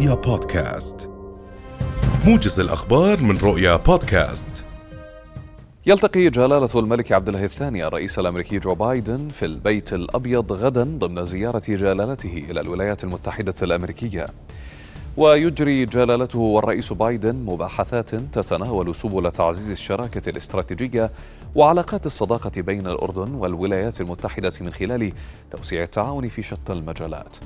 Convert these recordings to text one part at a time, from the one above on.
رؤيا بودكاست. موجز الأخبار من رؤيا بودكاست. يلتقي جلالة الملك عبد الله الثاني الرئيس الأمريكي جو بايدن في البيت الأبيض غدا ضمن زيارة جلالته إلى الولايات المتحدة الأمريكية. ويجري جلالته والرئيس بايدن مباحثات تتناول سبل تعزيز الشراكة الاستراتيجية وعلاقات الصداقة بين الأردن والولايات المتحدة من خلال توسيع التعاون في شتى المجالات.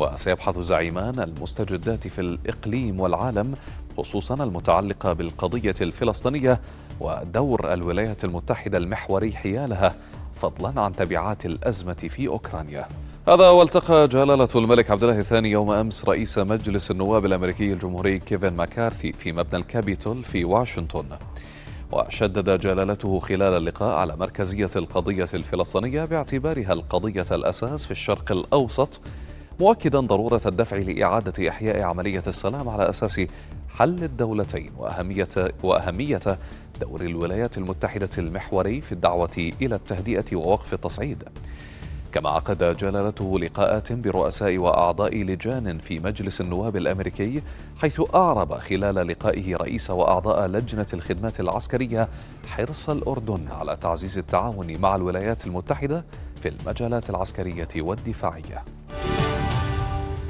وسيبحث زعيمان المستجدات في الإقليم والعالم خصوصا المتعلقة بالقضية الفلسطينية ودور الولايات المتحدة المحوري حيالها فضلا عن تبعات الأزمة في أوكرانيا. هذا والتقى جلالة الملك عبد الله الثاني يوم أمس رئيس مجلس النواب الأمريكي الجمهوري كيفن ماكارثي في مبنى الكابيتول في واشنطن. وشدد جلالته خلال اللقاء على مركزية القضية الفلسطينية باعتبارها القضية الأساس في الشرق الأوسط مؤكدا ضرورة الدفع لإعادة إحياء عملية السلام على أساس حل الدولتين وأهمية وأهمية دور الولايات المتحدة المحوري في الدعوة إلى التهدئة ووقف التصعيد. كما عقد جلالته لقاءات برؤساء وأعضاء لجان في مجلس النواب الأمريكي حيث أعرب خلال لقائه رئيس وأعضاء لجنة الخدمات العسكرية حرص الأردن على تعزيز التعاون مع الولايات المتحدة في المجالات العسكرية والدفاعية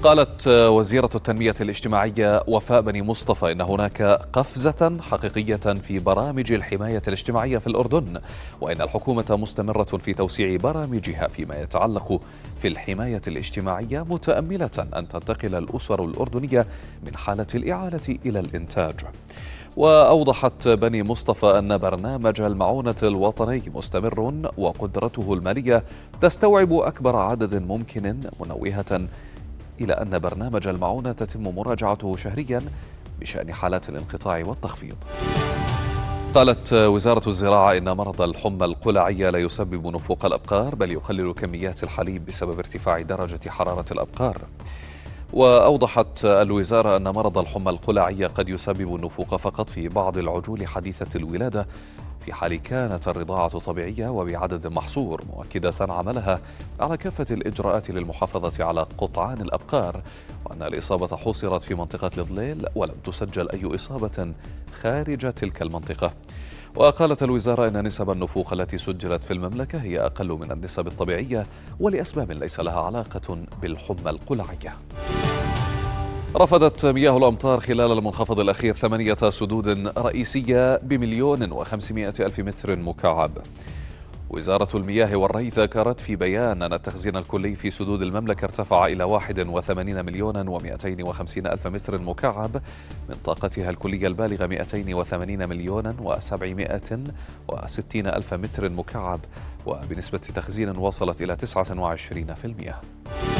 قالت وزيرة التنمية الاجتماعية وفاء بني مصطفى إن هناك قفزة حقيقية في برامج الحماية الاجتماعية في الأردن وإن الحكومة مستمرة في توسيع برامجها فيما يتعلق في الحماية الاجتماعية متأملة أن تنتقل الأسر الأردنية من حالة الإعالة إلى الإنتاج. وأوضحت بني مصطفى أن برنامج المعونة الوطني مستمر وقدرته المالية تستوعب أكبر عدد ممكن منوهة إلى أن برنامج المعونة تتم مراجعته شهريا بشأن حالات الانقطاع والتخفيض. قالت وزارة الزراعة إن مرض الحمى القلعية لا يسبب نفوق الأبقار بل يقلل كميات الحليب بسبب ارتفاع درجة حرارة الأبقار. وأوضحت الوزارة أن مرض الحمى القلعية قد يسبب النفوق فقط في بعض العجول حديثة الولادة في حال كانت الرضاعة طبيعية وبعدد محصور مؤكدة عملها على كافة الإجراءات للمحافظة على قطعان الأبقار وأن الإصابة حصرت في منطقة الظليل ولم تسجل أي إصابة خارج تلك المنطقة. وقالت الوزارة إن نسب النفوق التي سجلت في المملكة هي أقل من النسب الطبيعية ولأسباب ليس لها علاقة بالحمى القلعية. رفضت مياه الأمطار خلال المنخفض الأخير ثمانية سدود رئيسية بمليون وخمسمائة ألف متر مكعب وزارة المياه والري ذكرت في بيان أن التخزين الكلي في سدود المملكة ارتفع إلى 81 مليون و250 ألف متر مكعب من طاقتها الكلية البالغة 280 مليون و760 ألف متر مكعب وبنسبة تخزين وصلت إلى 29%.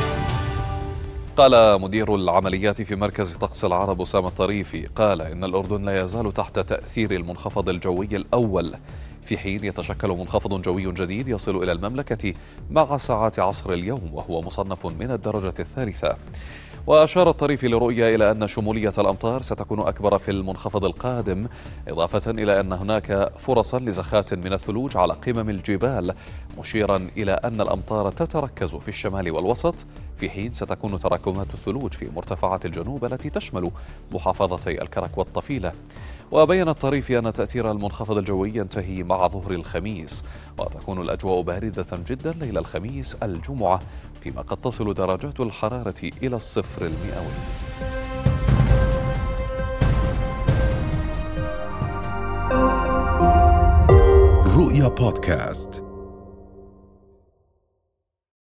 قال مدير العمليات في مركز طقس العرب أسامة الطريفي قال إن الأردن لا يزال تحت تأثير المنخفض الجوي الأول. في حين يتشكل منخفض جوي جديد يصل إلى المملكة مع ساعات عصر اليوم وهو مصنف من الدرجة الثالثة. وأشار الطريف لرؤية إلى أن شمولية الأمطار ستكون أكبر في المنخفض القادم إضافة إلى أن هناك فرصا لزخات من الثلوج على قمم الجبال مشيرا إلى أن الأمطار تتركز في الشمال والوسط. في حين ستكون تراكمات الثلوج في مرتفعات الجنوب التي تشمل محافظتي الكرك والطفيلة. وبين الطريف أن تأثير المنخفض الجوي ينتهي مع ظهر الخميس وتكون الأجواء باردة جدا ليلة الخميس الجمعة فيما قد تصل درجات الحرارة إلى الصفر المئوي. رؤيا بودكاست.